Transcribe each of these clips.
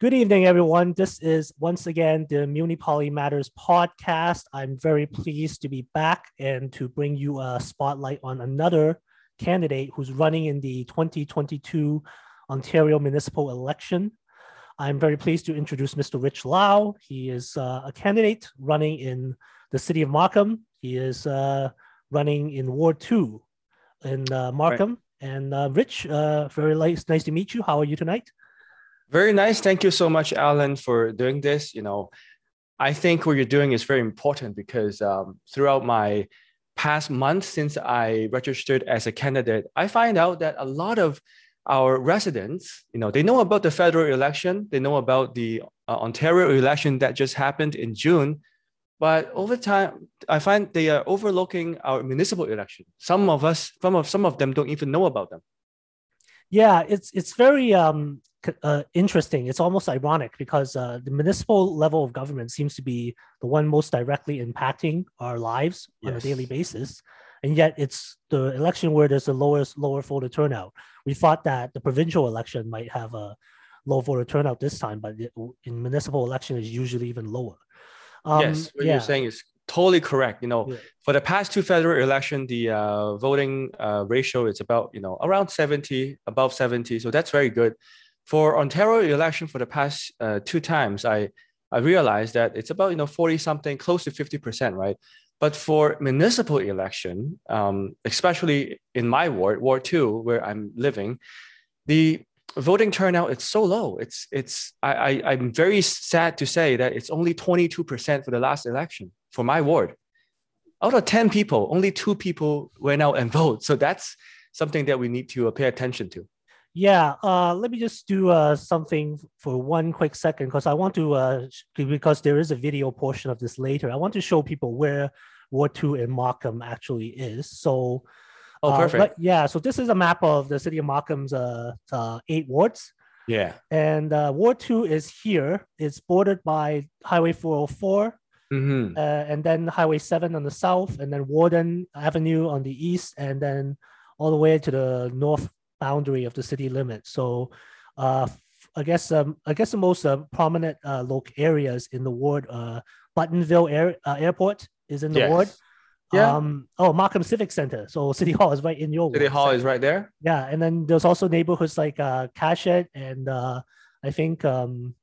Good evening, everyone. This is once again the Munipoli Matters podcast. I'm very pleased to be back and to bring you a spotlight on another candidate who's running in the 2022 Ontario municipal election. I'm very pleased to introduce Mr. Ritch Lau. He is uh, a candidate running in the city of Markham. He is uh, running in Ward 2 in uh, Markham. Right. And uh, Ritch, uh, very nice, nice to meet you. How are you tonight? Very nice. Thank you so much, Alan, for doing this. You know, I think what you're doing is very important because um, throughout my past month since I registered as a candidate, I find out that a lot of our residents, you know, they know about the federal election, they know about the uh, Ontario election that just happened in June, but over time, I find they are overlooking our municipal election. Some of us, some of some of them, don't even know about them. Yeah, it's it's very um, uh, interesting. It's almost ironic because uh, the municipal level of government seems to be the one most directly impacting our lives yes. on a daily basis, and yet it's the election where there's the lowest lower voter turnout. We thought that the provincial election might have a low voter turnout this time, but in municipal election is usually even lower. Um, yes, what yeah. you're saying is totally correct. You know, yeah. for the past two federal election, the uh, voting uh, ratio is about you know around seventy, above seventy. So that's very good. For Ontario election, for the past uh, two times, I I realized that it's about you know forty something, close to fifty percent, right? But for municipal election, um, especially in my ward, Ward Two, where I'm living, the voting turnout it's so low. It's it's I, I I'm very sad to say that it's only 22% for the last election for my ward. Out of 10 people, only two people went out and vote. So that's something that we need to uh, pay attention to. Yeah, uh, let me just do uh, something for one quick second because I want to, uh, because there is a video portion of this later. I want to show people where Ward 2 in Markham actually is. So Oh, uh, perfect. yeah, so this is a map of the city of Markham's uh, uh, eight wards. Yeah. And uh, Ward 2 is here. It's bordered by Highway 404, mm-hmm. uh, and then Highway 7 on the south, and then Warden Avenue on the east, and then all the way to the north boundary of the city limit. So uh, I guess um, I guess the most uh, prominent uh, local areas in the ward, uh, Buttonville Air, uh, Airport is in the yes. ward. Yeah. Um, oh, Markham Civic Center. So City Hall is right in your ward. City Hall is right there. Yeah, and then there's also neighborhoods like uh, Cachet and uh, I think um,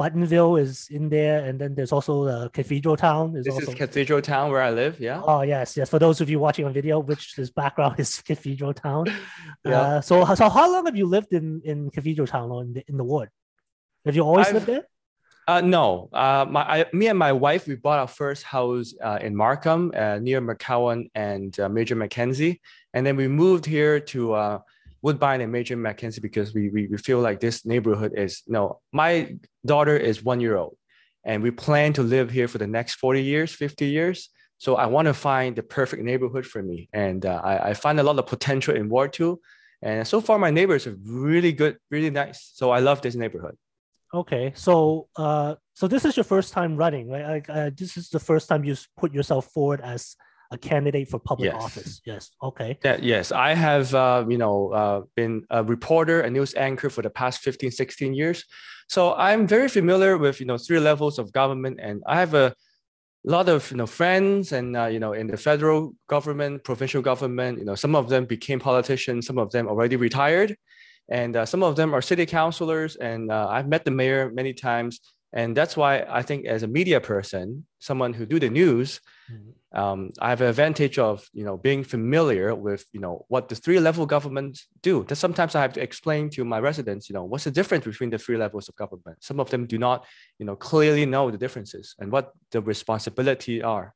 Buttonville is in there, and then there's also uh, Cathedral Town. Is this also... is Cathedral Town where I live. Yeah. Oh yes, yes. For those of you watching on video, which his background is Cathedral Town. yeah. Uh, so, so how long have you lived in in Cathedral Town or in the, in the wood? Have you always I've, lived there? Uh, no, uh, my I, me and my wife we bought our first house uh, in Markham uh, near McCowan and uh, Major Mackenzie, and then we moved here to uh, Woodbine and Major Mackenzie because we, we we feel like this neighborhood is no. My daughter is one year old, and we plan to live here for the next forty years, fifty years. So I want to find the perfect neighborhood for me, and I, I find a lot of potential in Ward Two, and so far my neighbors are really good, really nice. So I love this neighborhood. Okay, so uh, so this is your first time running, right? Like, uh, this is the first time you put yourself forward as a candidate for public yes. office. Yes. Okay. Yeah, yes, I have, uh, you know, uh, been a reporter, a news anchor for the past 15, 16 years. So I'm very familiar with, you know, three levels of government, and I have a lot of, you know, friends, and uh, you know, in the federal government, provincial government, you know, some of them became politicians, some of them already retired and uh, some of them are city councilors and uh, i've met the mayor many times and that's why i think as a media person someone who do the news mm-hmm. um, i have an advantage of you know being familiar with you know what the three level governments do. That sometimes i have to explain to my residents you know what's the difference between the three levels of government? Some of them do not you know clearly know the differences and what the responsibility are.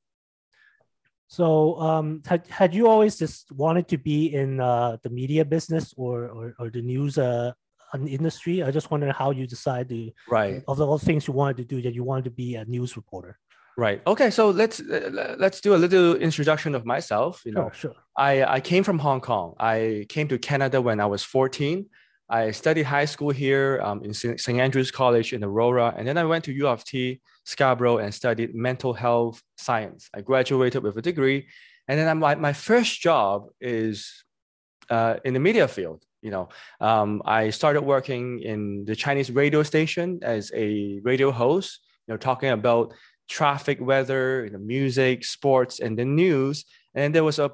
So, um, had, had you always just wanted to be in uh, the media business or, or, or the news uh, industry? I just wondering how you decided to, right, of all things you wanted to do, that you wanted to be a news reporter. Right. Okay. So let's let's do a little introduction of myself. You know, sure, sure. I I came from Hong Kong. I came to Canada when I was 14. I studied high school here um, in St. Andrews College in Aurora, and then I went to U of T Scarborough and studied mental health science. I graduated with a degree, and then I'm like my first job is uh, in the media field. You know, um, I started working in the Chinese radio station as a radio host. You know, talking about traffic, weather, you know, music, sports, and the news. And there was a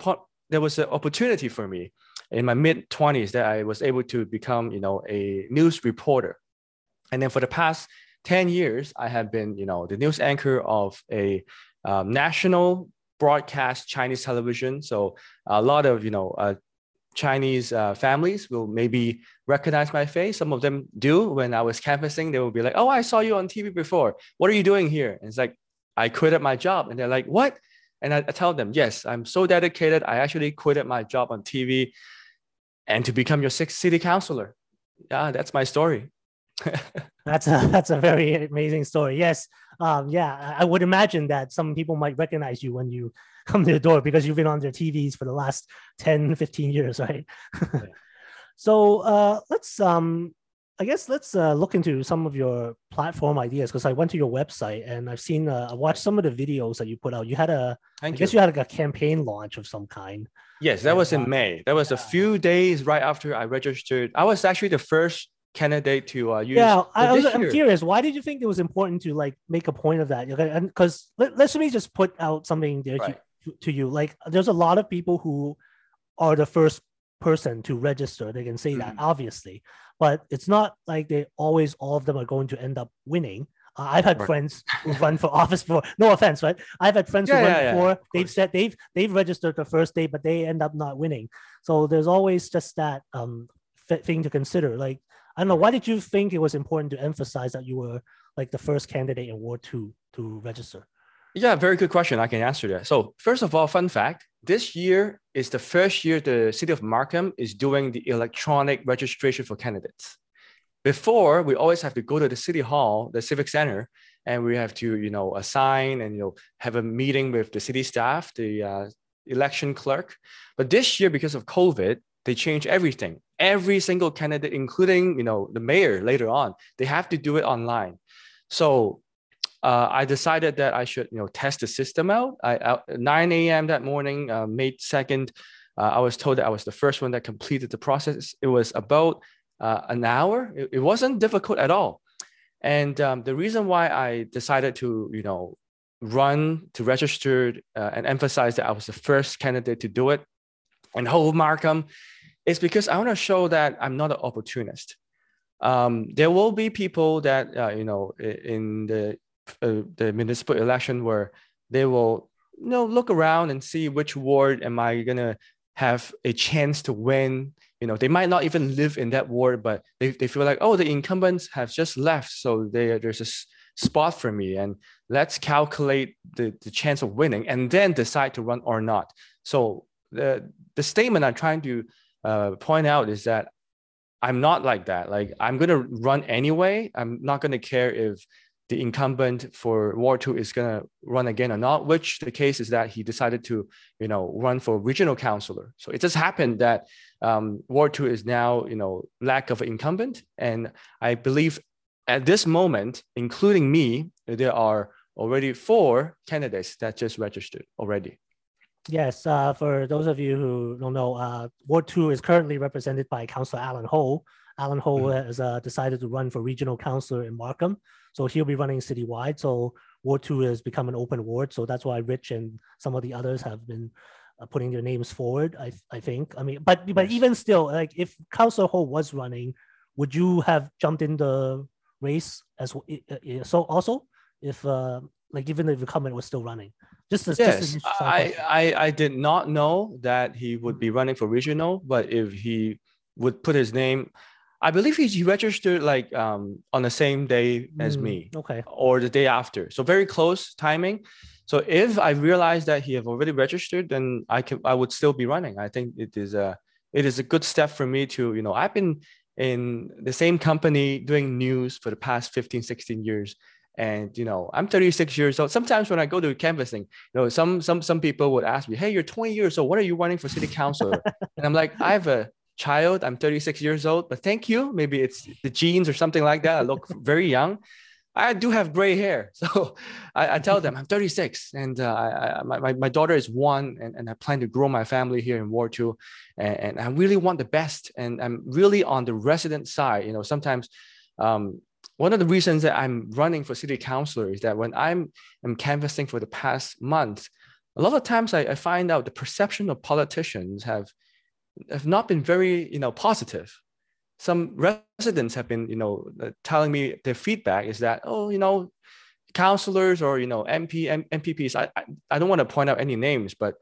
there was an opportunity for me in my mid 20s that I was able to become, you know, a news reporter. And then for the past 10 years, I have been, you know, the news anchor of a um, national broadcast Chinese television. So a lot of, you know, uh, Chinese uh, families will maybe recognize my face. Some of them do. When I was canvassing, they will be like, "Oh, I saw you on TV before. What are you doing here?" And it's like, "I quit at my job," and they're like, "What?" And I, I tell them, "Yes, I'm so dedicated. I actually quit at my job on TV, and to become your sixth city councilor." Yeah, that's my story. that's a that's a very amazing story. Yes, um, yeah, I would imagine that some people might recognize you when you come to the door because you've been on their TVs for the last 10, 15 years, right? yeah. So uh, let's um, I guess let's uh, look into some of your platform ideas because I went to your website and I've seen uh, I watched some of the videos that you put out. You had a Thank I guess you. had like a campaign launch of some kind. Yes, that was in uh, May. That was yeah. a few days right after I registered. I was actually the first candidate to uh, use. Yeah, I, was, I'm curious. Why did you think it was important to like make a point of that? Because let, let's me just put out something there right. To, you. Like, there's a lot of people who are the first person to register. They can say mm-hmm. that obviously, but it's not like they always all of them are going to end up winning. Uh, I've had right. friends who run for office for no offense, right? I've had friends yeah, who run yeah, before. Yeah, they've said they've they've registered the first day, but they end up not winning. So there's always just that um thing to consider. Like I don't know. Why did you think it was important to emphasize that you were like the first candidate in War Two to register? Yeah, very good question. I can answer that. So first of all, fun fact: this year is the first year the city of Markham is doing the electronic registration for candidates. Before, we always have to go to the city hall, the civic center, and we have to, you know, assign and you know have a meeting with the city staff, the uh, election clerk. But this year, because of COVID, they change everything. Every single candidate, including you know the mayor later on, they have to do it online. So uh, I decided that I should you know test the system out. I, I 9 a.m. that morning, uh, May 2nd, uh, I was told that I was the first one that completed the process. It was about uh, an hour. It, it, wasn't difficult at all. And um, the reason why I decided to you know run to register uh, and emphasize that I was the first candidate to do it and hold Markham is because I want to show that I'm not an opportunist. Um, there will be people that uh, you know in the uh, the municipal election where they will you know look around and see which ward am I gonna have a chance to win. You know, they might not even live in that ward, but they, they feel like, oh, the incumbents have just left. So they, there's a spot for me. And let's calculate the, the chance of winning and then decide to run or not. So the, the statement I'm trying to uh, point out is that I'm not like that. Like I'm gonna run anyway. I'm not gonna care if the incumbent for Ward Two is gonna run again or not. Which the case is that he decided to, you know, run for regional councilor. So it just happened that um, Ward Two is now, you know, lack of incumbent, and I believe at this moment, including me, there are already four candidates that just registered already. Yes, uh, for those of you who don't know, uh, Ward 2 is currently represented by Councillor Alan Ho. Alan Ho mm-hmm. has uh, decided to run for regional councillor in Markham. So he'll be running citywide. So Ward 2 has become an open ward. So that's why Ritch and some of the others have been uh, putting their names forward, I, I think. I mean, but but even still, like if Councillor Ho was running, would you have jumped in the race as well? So also, if uh, like even if the incumbent was still running? Just as, yes, just I, I I did not know that he would be running for regional, but if he would put his name, I believe he registered like um on the same day as mm, me, okay, or the day after, so very close timing. So if I realize that he have already registered, then I can I would still be running. I think it is a it is a good step for me to you know I've been in the same company doing news for the past 15 16 years. And you know i'm 36 years old. Sometimes when i go to canvassing you know some some some people would ask me hey you're 20 years old. What are you running for city council and i'm like i have a child i'm 36 years old but thank you maybe it's the genes or something like that i look very young I do have gray hair. So I, I tell them I'm 36 and uh, I, I, my, my daughter is one and, and I plan to grow my family here in War 2. And, and I really want the best. And I'm really on the resident side. You know, sometimes um, one of the reasons that I'm running for city councilor is that when I'm, I'm canvassing for the past month, a lot of times I, I find out the perception of politicians have, have not been very, you know, positive. Some residents have been, you know, uh, telling me their feedback is that, oh, you know, counselors or, you know, MP, M- MPPs, I, I, I don't want to point out any names, but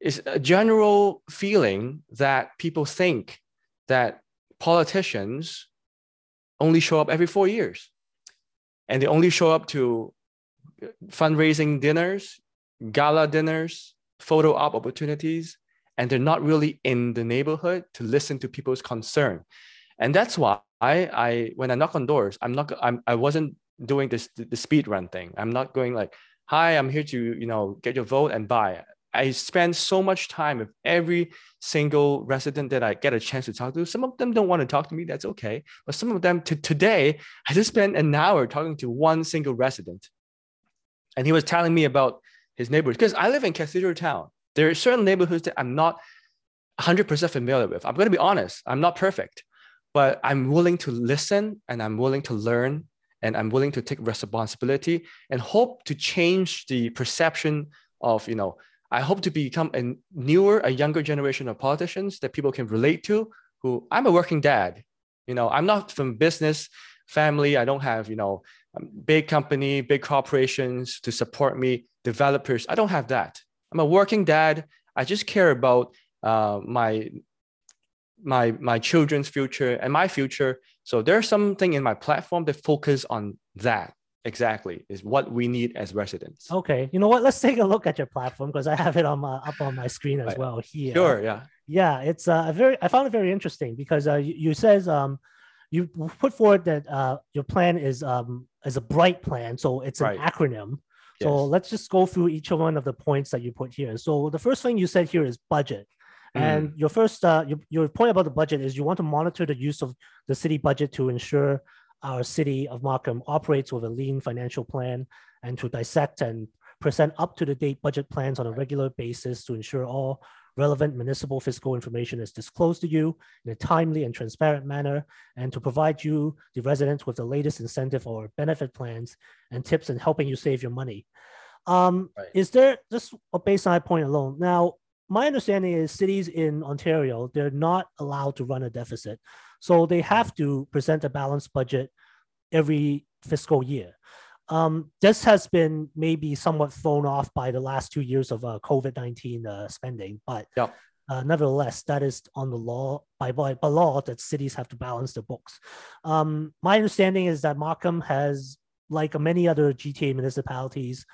it's a general feeling that people think that politicians only show up every four years. And they only show up to fundraising dinners, gala dinners, photo op opportunities, and they're not really in the neighborhood to listen to people's concern and that's why I, I when I knock on doors, I'm not I'm I wasn't doing this the speed run thing. I'm not going like, hi, I'm here to you know get your vote and buy. I spend so much time with every single resident that I get a chance to talk to. Some of them don't want to talk to me. That's okay. But some of them, to today, I just spent an hour talking to one single resident. And he was telling me about his neighborhood because I live in Cathedral Town. There are certain neighborhoods that I'm not 100% familiar with. I'm going to be honest, I'm not perfect but I'm willing to listen and I'm willing to learn and I'm willing to take responsibility and hope to change the perception of, you know, I hope to become a newer, a younger generation of politicians that people can relate to. Who I'm a working dad, you know, I'm not from business family. I don't have, you know, um, big company, big corporations to support me, developers. I don't have that. I'm a working dad. I just care about uh, my my my children's future and my future. So there's something in my platform that focus on that. Exactly. Is what we need as residents. Okay. You know what? Let's take a look at your platform because i have it on my up on my screen as right. well here. Sure yeah. Yeah it's uh very i found it very interesting because uh you, you says um you put forward that uh your plan is um is a bright plan. So it's an right. So let's just go through each one of the points that you put here. So the first thing you said here is budget. And mm. your first, uh, your, your point about the budget is you want to monitor the use of the city budget to ensure our city of Markham operates with a lean financial plan and to dissect and present up to the date budget plans on a regular basis to ensure all relevant municipal fiscal information is disclosed to you in a timely and transparent manner and to provide you, the residents, with the latest incentive or benefit plans and tips in helping you save your money. Um, right. Is there just based on that point alone? Now, my understanding is cities in Ontario, they're not allowed to run a deficit. So they have to present a balanced budget every fiscal year. Um, this has been maybe somewhat thrown off by the last two years of uh, COVID 19 uh, spending, but yep. uh, nevertheless, that is on the law, by, by, by law, that cities have to balance their books. Um, my understanding is that Markham has, like many other GTA municipalities,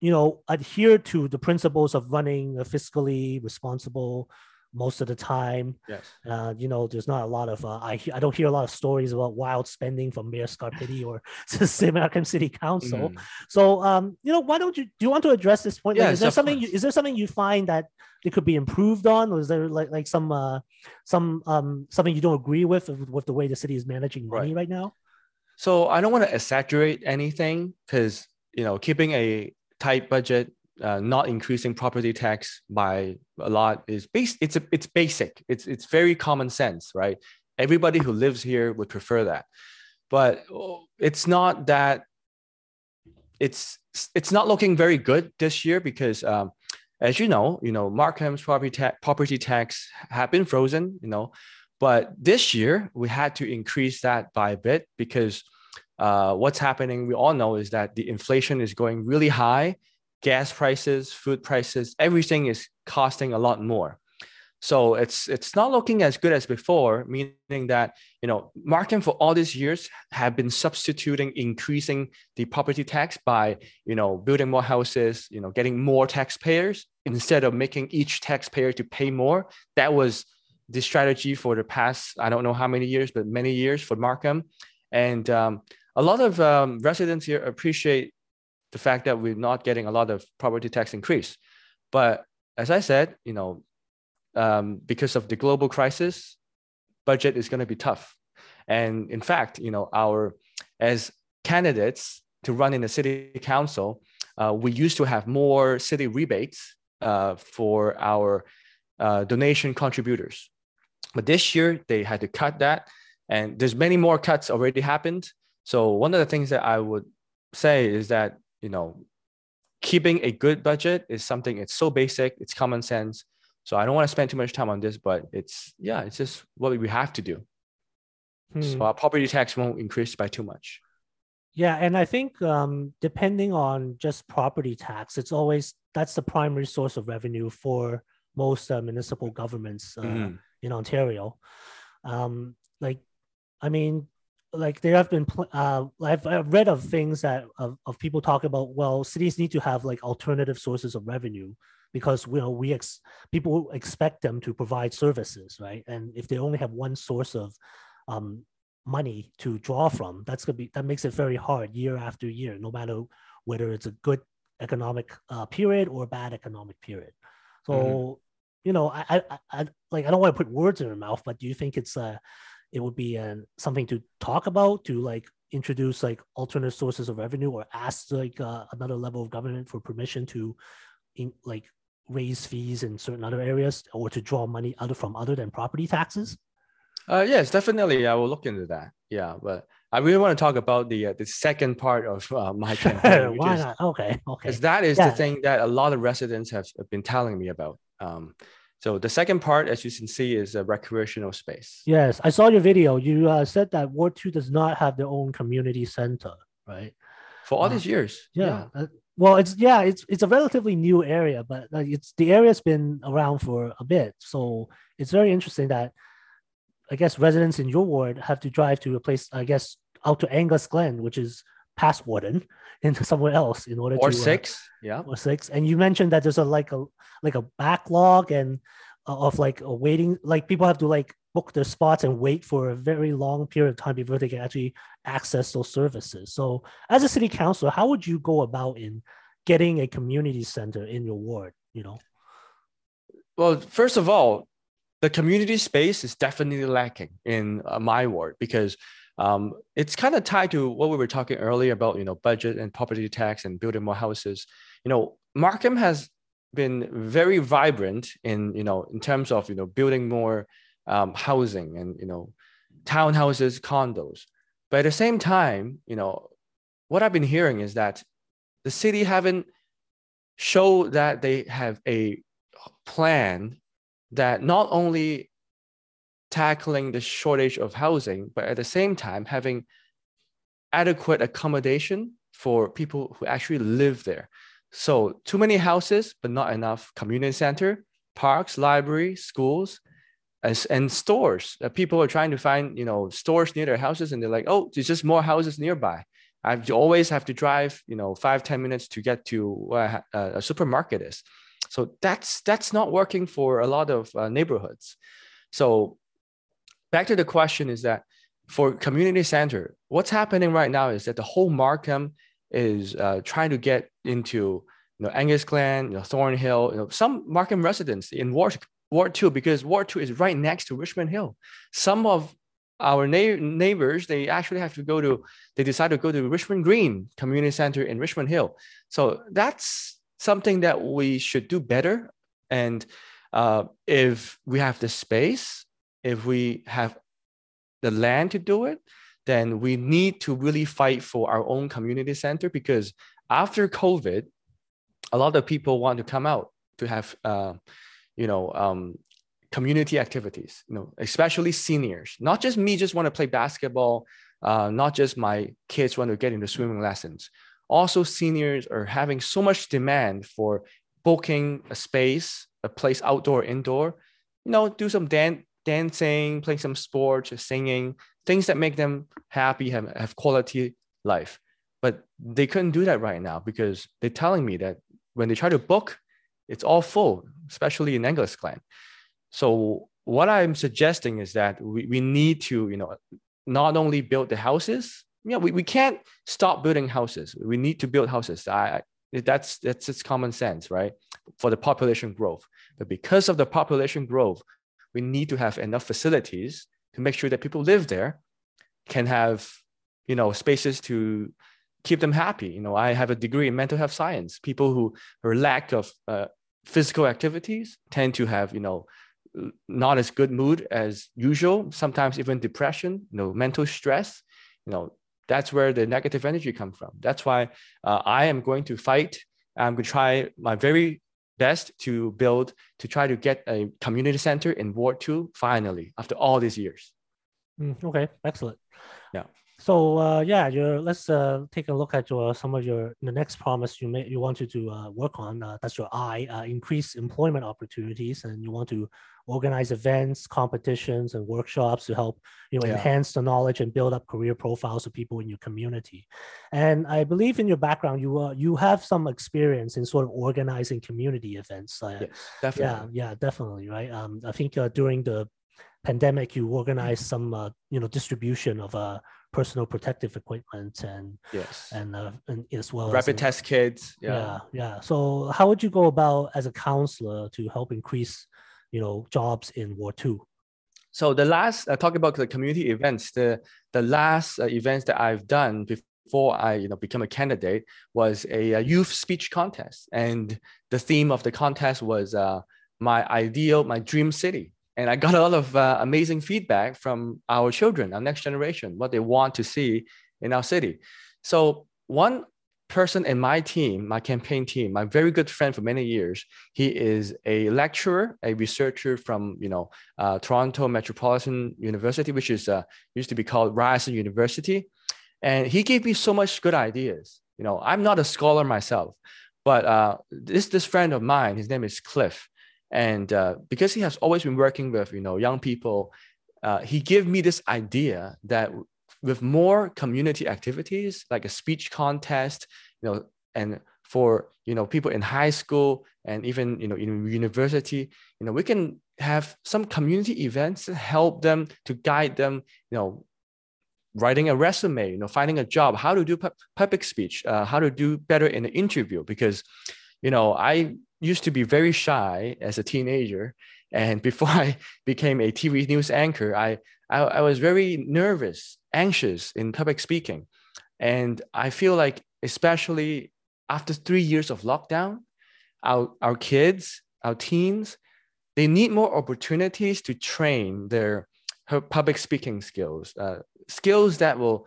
you know, adhere to the principles of running a fiscally responsible most of the time. Yes. Uh, you know, there's not a lot of uh, I I don't hear a lot of stories about wild spending from Mayor Scarpitti or American City Council. Mm. So um, you know, why don't you do you want to address this point? Yes, is there something you, is there something you find that it could be improved on, or is there like like some uh some um something you don't agree with with the way the city is managing money right, right now? So I don't want to exaggerate anything because you know keeping a tight budget, uh, not increasing property tax by a lot is base. It's a, it's basic. It's it's very common sense, right? Everybody who lives here would prefer that, but it's not that. It's it's not looking very good this year because, um, as you know, you know Markham's property tax property tax have been frozen. You know, but this year we had to increase that by a bit because uh, what's happening, we all know, is that the inflation is going really high. Gas prices, food prices, everything is costing a lot more. So it's it's not looking as good as before, meaning that you know Markham for all these years have been substituting increasing the property tax by you know building more houses, you know getting more taxpayers instead of making each taxpayer to pay more. That was the strategy for the past I don't know how many years, but many years for Markham, and um, a lot of um, residents here appreciate the fact that we're not getting a lot of property tax increase. But as I said, you know, um, because of the global crisis, budget is going to be tough. And in fact, you know, our as candidates to run in the city council, uh, we used to have more city rebates uh, for our uh, donation contributors. But this year they had to cut that, and there's many more cuts already happened. So one of the things that I would say is that you know keeping a good budget is something it's so basic, it's common sense. So I don't want to spend too much time on this, but it's yeah, it's just what we have to do. Hmm. So our property tax won't increase by too much. Yeah, and I think um, depending on just property tax, it's always that's the primary source of revenue for most uh, municipal governments uh, mm-hmm. in Ontario. Um, like, I mean, like there have been, uh, I've, I've read of things that of, of people talk about. Well, cities need to have like alternative sources of revenue because you know we ex- people expect them to provide services, right? And if they only have one source of um, money to draw from, that's gonna be that makes it very hard year after year, no matter whether it's a good economic uh, period or a bad economic period. So, mm-hmm. you know, I, I, I, like I don't want to put words in your mouth, but do you think it's uh, it would be uh, something to talk about to like introduce like alternate sources of revenue or ask like uh, another level of government for permission to in, like raise fees in certain other areas or to draw money other from other than property taxes? Uh, yes, definitely. I will look into that. Yeah, but I really want to talk about the uh, the second part of uh, my campaign. Why is, not? Okay, okay. Because that is yeah. the thing that a lot of residents have been telling me about. Um, so the second part, as you can see, is a recreational space. Yes, I saw your video. You uh, said that Ward Two does not have their own community center, right? For all uh, these years. Yeah. yeah. Uh, well, it's yeah, it's it's a relatively new area, but like it's the area's been around for a bit, so it's very interesting that I guess residents in your ward have to drive to a place, I guess, out to Angus Glen, which is past Warden, into somewhere else in order or to uh, six, uh, yeah, or six. And you mentioned that there's a like a like a backlog and uh, of like a waiting, like people have to like book their spots and wait for a very long period of time before they can actually access those services. So, as a city councilor, how would you go about in getting a community center in your ward? You know. Well, first of all, the community space is definitely lacking in uh, my ward because um, it's kind of tied to what we were talking earlier about, you know, budget and property tax and building more houses. You know, Markham has been very vibrant in, you know, in terms of, you know, building more um, housing and, you know, townhouses, condos. But at the same time, you know, what I've been hearing is that the city haven't showed that they have a plan that not only tackling the shortage of housing, but at the same time having adequate accommodation for people who actually live there. So too many houses, but not enough community center, parks, library, schools, and, and stores. Uh, people are trying to find, you know, stores near their houses, and they're like, oh, there's just more houses nearby. I always have to drive, you know, five ten minutes to get to where a supermarket is. So that's that's not working for a lot of uh, neighborhoods. So back to the question is that for community center, what's happening right now is that the whole Markham is uh, trying to get into you know Angus Glen, you know Thornhill, you know some Markham residents in Ward Ward Two because Ward Two is right next to Richmond Hill. Some of our na- neighbors they actually have to go to they decide to go to Richmond Green Community Center in Richmond Hill. So that's something that we should do better. And uh, if we have the space, if we have the land to do it, then we need to really fight for our own community center because after COVID, a lot of people want to come out to have, uh, you know, um, community activities. You know, especially seniors. Not just me, just want to play basketball. Uh, not just my kids want to get into swimming lessons also seniors are having so much demand for booking a space, a place outdoor, indoor, you know, do some dan- dancing, playing some sports, singing, things that make them happy, have, have quality life. But they couldn't do that right now because they're telling me that when they try to book, it's all full, especially in Angus Glen. So what I'm suggesting is that we, we need to, you know, not only build the houses, yeah, we, we can't stop building houses. We need to build houses. I, that's that's just common sense, right? For the population growth. But because of the population growth, we need to have enough facilities to make sure that people live there can have you know spaces to keep them happy. You know, I have a degree in mental health science. People who are lack of uh, physical activities tend to have you know not as good mood as usual. Sometimes even depression. You know, mental stress. You know, that's where the negative energy come from. That's why uh, I am going to fight. I'm going to try my very best to build to try to get a community center in Ward Two finally after all these years. Mm, okay, excellent. Yeah. So uh, yeah, your, let's uh, take a look at your some of your the next promise you may you wanted to uh, work on. Uh, that's your I uh, increase employment opportunities, and you want to organize events, competitions, and workshops to help you know Yeah. enhance the knowledge and build up career profiles of people in your community. And I believe in your background, you uh, you have some experience in sort of organizing community events. Uh, Yes, definitely. yeah, yeah, definitely, right. Um, I think uh, during the pandemic, you organized some, uh, you know, distribution of uh, personal protective equipment and Yes. and uh, and as well Rapid uh, test kits. Yeah. Yeah. yeah, So, how would you go about as a counselor to help increase, you know, jobs in War Two? So the last uh, talking about the community events, the the last uh, events that I've done before I you know become a candidate was a, uh youth speech contest, and the theme of the contest was uh, my ideal, my dream city. And I got a lot of uh, amazing feedback from our children, our next generation, what they want to see in our city. So one person in my team, my campaign team, my very good friend for many years, he is a lecturer, a researcher from you know uh, Toronto Metropolitan University, which is uh, used to be called Ryerson University. And he gave me so much good ideas. You know, I'm not a scholar myself, but uh, this this friend of mine, his name is Cliff, and uh, because he has always been working with you know young people, uh, he gave me this idea that with more community activities like a speech contest, you know, and for you know people in high school and even you know in university you know we can have some community events that help them to guide them you know writing a resume you know finding a job how to do pu- public speech uh, how to do better in an interview. Because you know i used to be very shy as a teenager and before i became a tv news anchor i i, I was very nervous anxious in public speaking. And i feel like especially after three years of lockdown our, our kids our teens they need more opportunities to train their public speaking skills uh, skills that will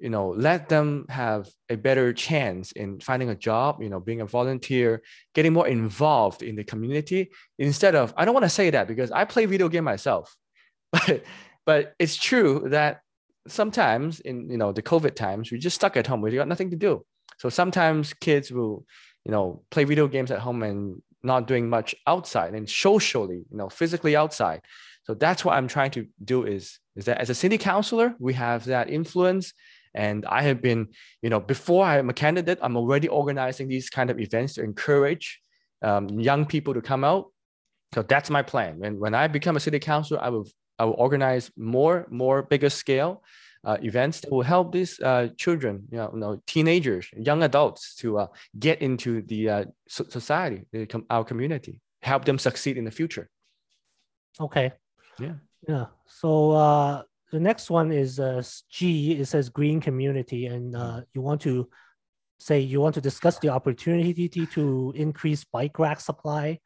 you know let them have a better chance in finding a job you know being a volunteer getting more involved in the community instead of i don't want to say that because i play video game myself but but it's true that sometimes in you know the covid times we just stuck at home we got nothing to do. So sometimes kids will you know play video games at home and not doing much outside and socially you know physically outside. So that's what i'm trying to do is is that as a city councilor we have that influence and i have been you know before i'm a candidate i'm already organizing these kind of events to encourage um, young people to come out so that's my plan and when i become a city councilor i will i will organize more more bigger scale uh, events that will help these uh, children, you know, you know, teenagers, young adults to uh, get into the uh, society, the our community, help them succeed in the future. Okay. Yeah. Yeah. So uh, the next one is uh, G. It says green community, and uh, you want to say you want to discuss the opportunity to, increase bike rack supply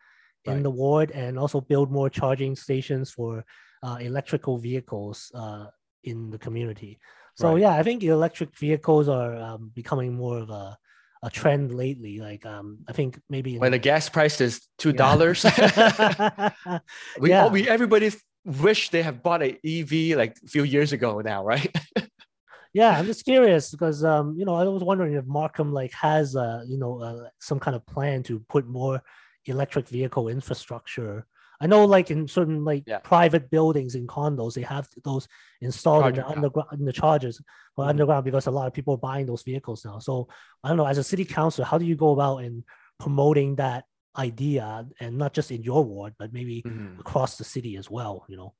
in Right. the ward and also build more charging stations for uh, electrical vehicles uh, in the community. So Right. yeah, I think electric vehicles are um, becoming more of a, a trend lately. Like um, I think maybe in When the gas price is two Yeah. dollars, we, Yeah. we everybody wish they have bought a EV like a few years ago now, right? Yeah, I'm just curious because um, you know, I was wondering if Markham like has uh, you know, uh, some kind of plan to put more electric vehicle infrastructure. I know like in certain like Yeah. private buildings in condos, they have those installed in the Charger underground in the chargers or Mhm. underground because a lot of people are buying those vehicles now. So I don't know, as a city council, how do you go about in promoting that idea and not just in your ward, but maybe Mhm. across the city as well, you know?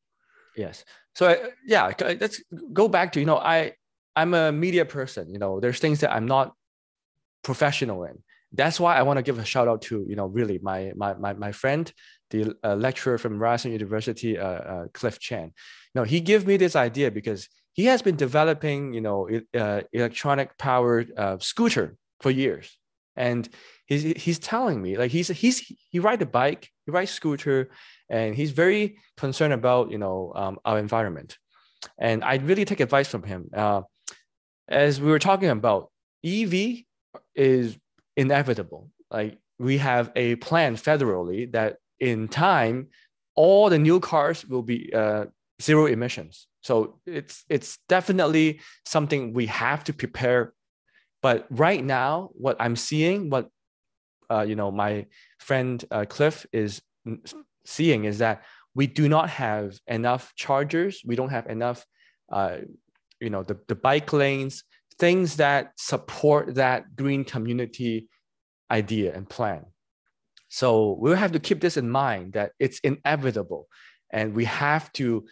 Yes. So uh, yeah, let's go back to you know I I'm a media person. You know, there's things that I'm not professional in. That's why I want to give a shout out to you know really my my my, my friend, the uh, lecturer from Ryerson University, uh, uh, Cliff Chan. No, he gave me this idea because he has been developing, you know, uh, electronic powered uh, scooter for years, and he's he's telling me like he's he's he ride a bike, he rides scooter, and he's very concerned about you know um, our environment, and I really take advice from him. Uh, as we were talking about, EV is inevitable. Like we have a plan federally that in time, all the new cars will be uh, zero emissions. So it's it's definitely something we have to prepare. But right now, what I'm seeing, what uh, you know, my friend uh, Cliff is seeing is that we do not have enough chargers. We don't have enough, uh, you know, the, the bike lanes, things that support that green community idea and plan. So we'll have to keep this in mind that it's inevitable. And we have to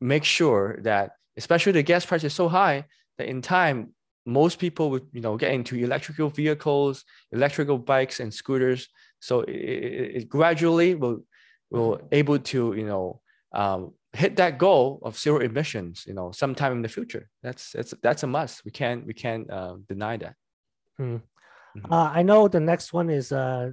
make sure that, especially the gas price is so high, that in time, most people would you know get into electrical vehicles, electrical bikes and scooters. So it, it, it gradually will will able to you know um, hit that goal of zero emissions you know sometime in the future that's that's that's a must we can't we can't uh, deny that hmm. mm-hmm. uh, i know the next one is uh,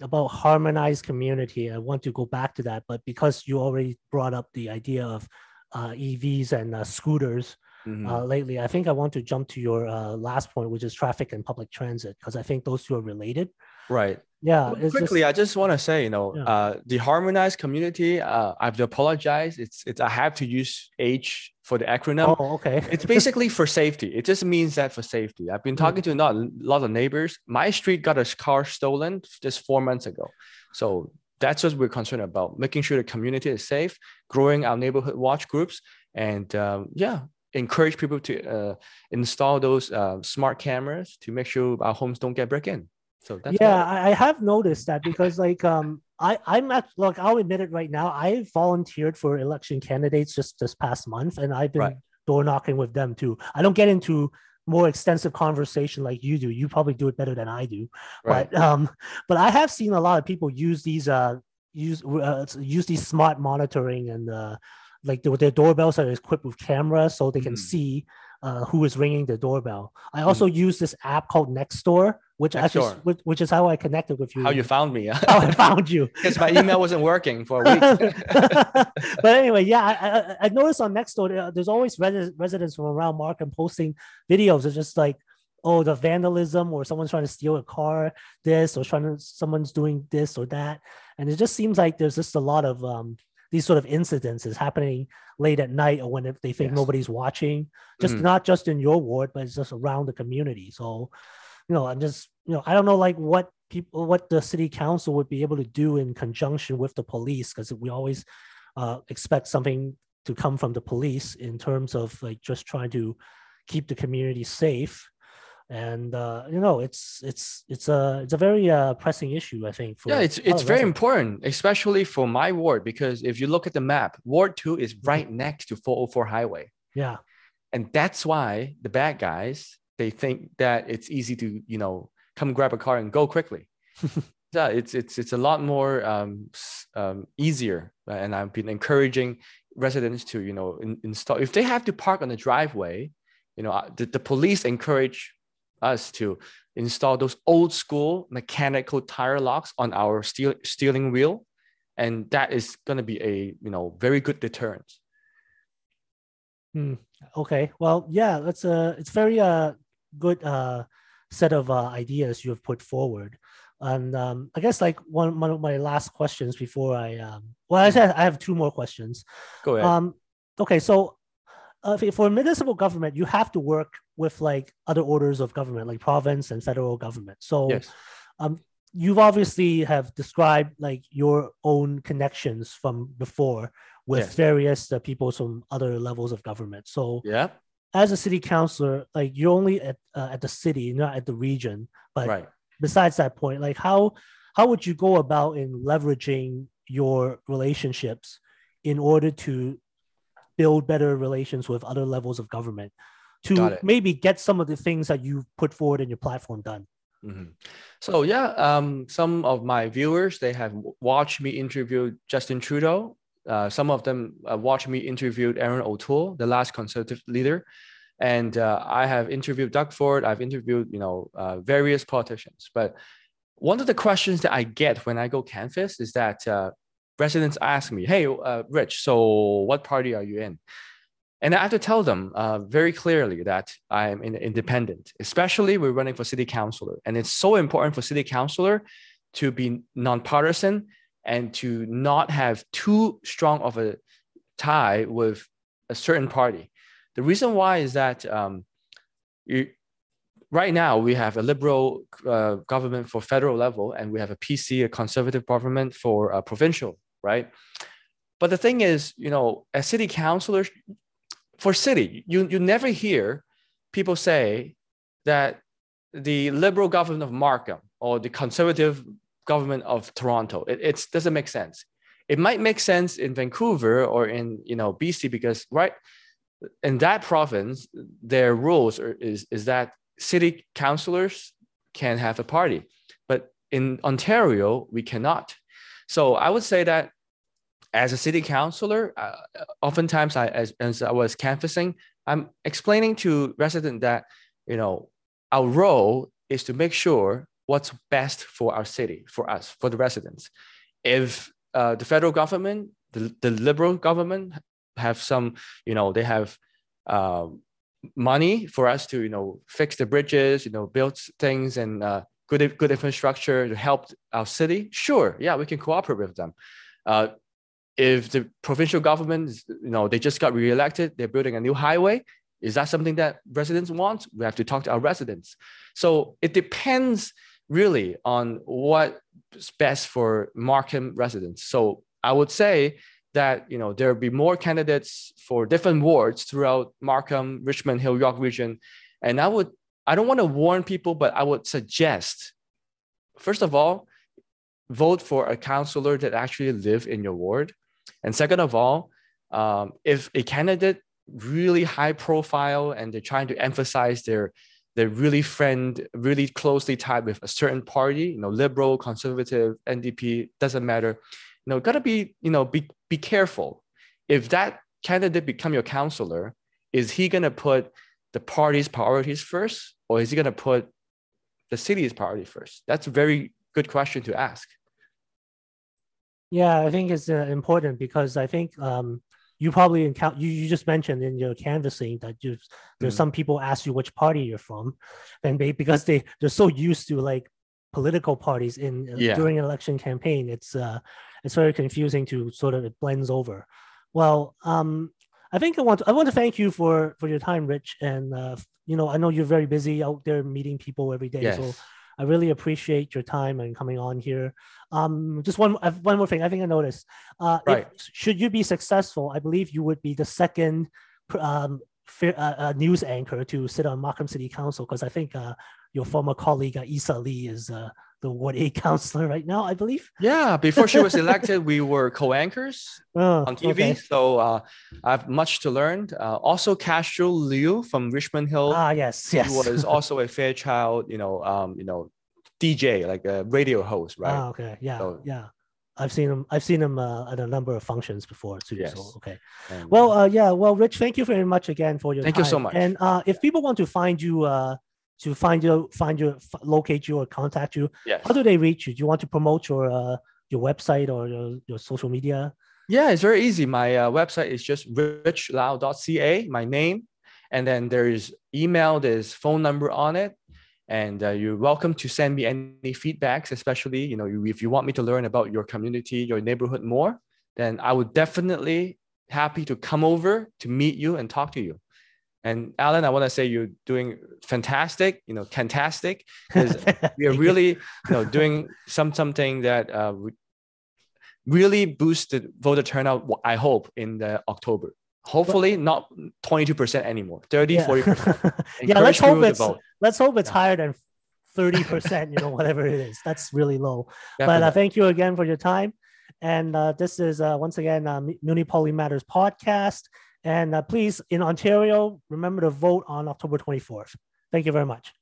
about harmonized community i want to go back to that but because you already brought up the idea of uh, evs and uh, scooters mm-hmm. Uh, lately. I think i want to jump to your last point which is traffic and public transit because i think those two are related. Right. Yeah quickly just, i just want to say you know yeah. uh, the harmonized community uh, i have to apologize it's it's i have to use h for the acronym. Oh okay. It's basically for safety. It just means that for safety. I've been hmm. talking to not a lot of neighbors. My street got a car stolen just four months ago. So that's what we're concerned about making sure the community is safe growing our neighborhood watch groups and um, yeah encourage people to uh, install those uh, smart cameras to make sure our homes don't get broken in so that's yeah, I, I have noticed that because like um I I'm at look I'll admit it right now I volunteered for election candidates just this past month and I've been right. door knocking with them too. I don't get into more extensive conversation like you do. You probably do it better than I do, right. but um but I have seen a lot of people use these uh use uh, use these smart monitoring and uh like their, their doorbells are equipped with cameras so they can mm. see uh, who is ringing the doorbell. I also mm. use this app called Nextdoor, which Next actually which, which, is how I connected with you. How you found me? how I found you? Because my email wasn't working for a week. but anyway, yeah, I, I, I noticed on Nextdoor uh, there's always res- residents from around Markham posting videos. It's just like oh the vandalism or someone's trying to steal a car this or trying to someone's doing this or that and it just seems like there's just a lot of um these sort of incidences happening late at night or when they think yes. nobody's watching, just mm-hmm. not just in your ward, but it's just around the community. So, you know, I'm just, you know, I don't know like what people, what the city council would be able to do in conjunction with the police, because we always uh, expect something to come from the police in terms of like just trying to keep the community safe and uh, you know it's it's it's a it's a very uh, pressing issue i think yeah it's it's very important especially for my ward because if you look at the map ward 2 is mm-hmm. right next to 404 highway. Yeah. And that's why the bad guys they think that it's easy to you know come grab a car and go quickly. Yeah it's it's it's a lot more um, um, easier and i've been encouraging residents to you know in, install if they have to park on the driveway you know uh, the, the police encourage us to install those old school mechanical tire locks on our steel, steering wheel. And that is going to be a, you know, very good deterrent. Hmm. Okay. Well, yeah, that's a, it's very uh, good uh, set of uh, ideas you have put forward. And um, I guess like one, one of my last questions before I, um, well, I said I have two more questions. Go ahead. Um, okay. So uh, for municipal government, you have to work with like other orders of government, like province and federal government. So, yes. um, you've obviously have described like your own connections from before with yes. various uh, people from other levels of government. So, yeah, as a city councilor, like you're only at uh, at the city, not at the region. But right. besides that point, like how how would you go about in leveraging your relationships in order to build better relations with other levels of government to maybe get some of the things that you've put forward in your platform done. Mm-hmm. So yeah, um, some of my viewers they have watched me interview Justin Trudeau Uh, some of them uh, watched me interviewed Erin O'Toole, the last conservative leader, and uh, I have interviewed Doug Ford. I've interviewed you know uh, various politicians. But one of the questions that I get when I go canvass is that uh, residents ask me, "Hey, uh, Ritch, so what party are you in?" And I have to tell them uh, very clearly that I'm an independent, especially we're running for city councilor. And it's so important for city councilor to be nonpartisan and to not have too strong of a tie with a certain party. The reason why is that um, you, right now we have a liberal uh, government for federal level and we have a PC, a conservative government for uh, provincial, right? But the thing is, you know, as city councilors, for city, you, you never hear people say that the liberal government of Markham or the conservative government of Toronto. It it's, doesn't make sense. It might make sense in Vancouver or in you know BC because right in that province, their rules are, is, is that city councilors can have a party, but in Ontario we cannot. So I would say that as a city councilor, uh, oftentimes I, as, as I was canvassing, I'm explaining to residents that, you know, our role is to make sure what's best for our city, for us, for the residents. If uh, the federal government, the, the liberal government have some, you know, they have uh, money for us to, you know, fix the bridges, you know, build things and uh, good, good infrastructure to help our city, sure, yeah, we can cooperate with them. Uh, if the provincial government, you know, they just got reelected, they're building a new highway, is that something that residents want? We have to talk to our residents. So it depends really on what's best for Markham residents. So I would say that you know there will be more candidates for different wards throughout Markham, Richmond Hill, York region, and I would I don't want to warn people, but I would suggest first of all vote for a councillor that actually live in your ward and second of all, um, if a candidate really high profile and they're trying to emphasize their they're really friend, really closely tied with a certain party, you know, liberal, conservative, NDP, doesn't matter. You know, gotta be, you know, be be careful. If that candidate become your counselor, is he gonna put the party's priorities first, or is he gonna put the city's priority first? That's a very good question to ask. Yeah, I think it's uh, important because I think um, you probably encounter you, you just mentioned in your canvassing that you there's mm. some people ask you which party you're from, and they because they they're so used to like political parties in uh, yeah. during an election campaign, it's uh it's very confusing to sort of it blends over. Well, um, I think I want to, I want to thank you for for your time, Ritch, and uh, you know I know you're very busy out there meeting people every day, yes. so I really appreciate your time and coming on here. Um, just one one more thing. I think I noticed. Uh, right. If, should you be successful, I believe you would be the second um, uh, uh, news anchor to sit on Markham City Council because I think uh, your former colleague uh, Isa Lee is uh, the Ward 8 councillor right now, I believe. Yeah, before she was elected, we were co-anchors oh, on TV. Okay. So uh, I have much to learn. Uh, also, Castro Liu from Richmond Hill. Ah, yes, yes. was also a Fairchild, you know, um, you know, DJ, like a radio host, right? Ah, okay, yeah, so, yeah. I've seen him. I've seen him uh, at a number of functions before too. Yes. So okay. And, well, uh, yeah. Well, Ritch, thank you very much again for your. Thank time. you so much. And uh, if people want to find you, uh, to find you, find you, locate you, or contact you, yes. how do they reach you? Do you want to promote your uh, your website or your, your social media? Yeah, it's very easy. My uh, website is just ritchlau.ca, my name, and then there is email, there's phone number on it, and uh, you're welcome to send me any feedbacks, especially you know if you want me to learn about your community, your neighborhood more, then I would definitely happy to come over to meet you and talk to you. And Alan, I want to say you're doing fantastic, you know, fantastic, because we are really, you know, doing some something that uh, really boosted voter turnout. I hope in the October. Hopefully, not 22% anymore, 30, yeah. 40%. yeah, let's hope it's let's hope it's yeah. higher than 30%. You know, whatever it is, that's really low. Definitely. But uh, thank you again for your time. And uh, this is uh, once again uh, Munipoli Matters podcast. And uh, please, in Ontario, remember to vote on October 24th. Thank you very much.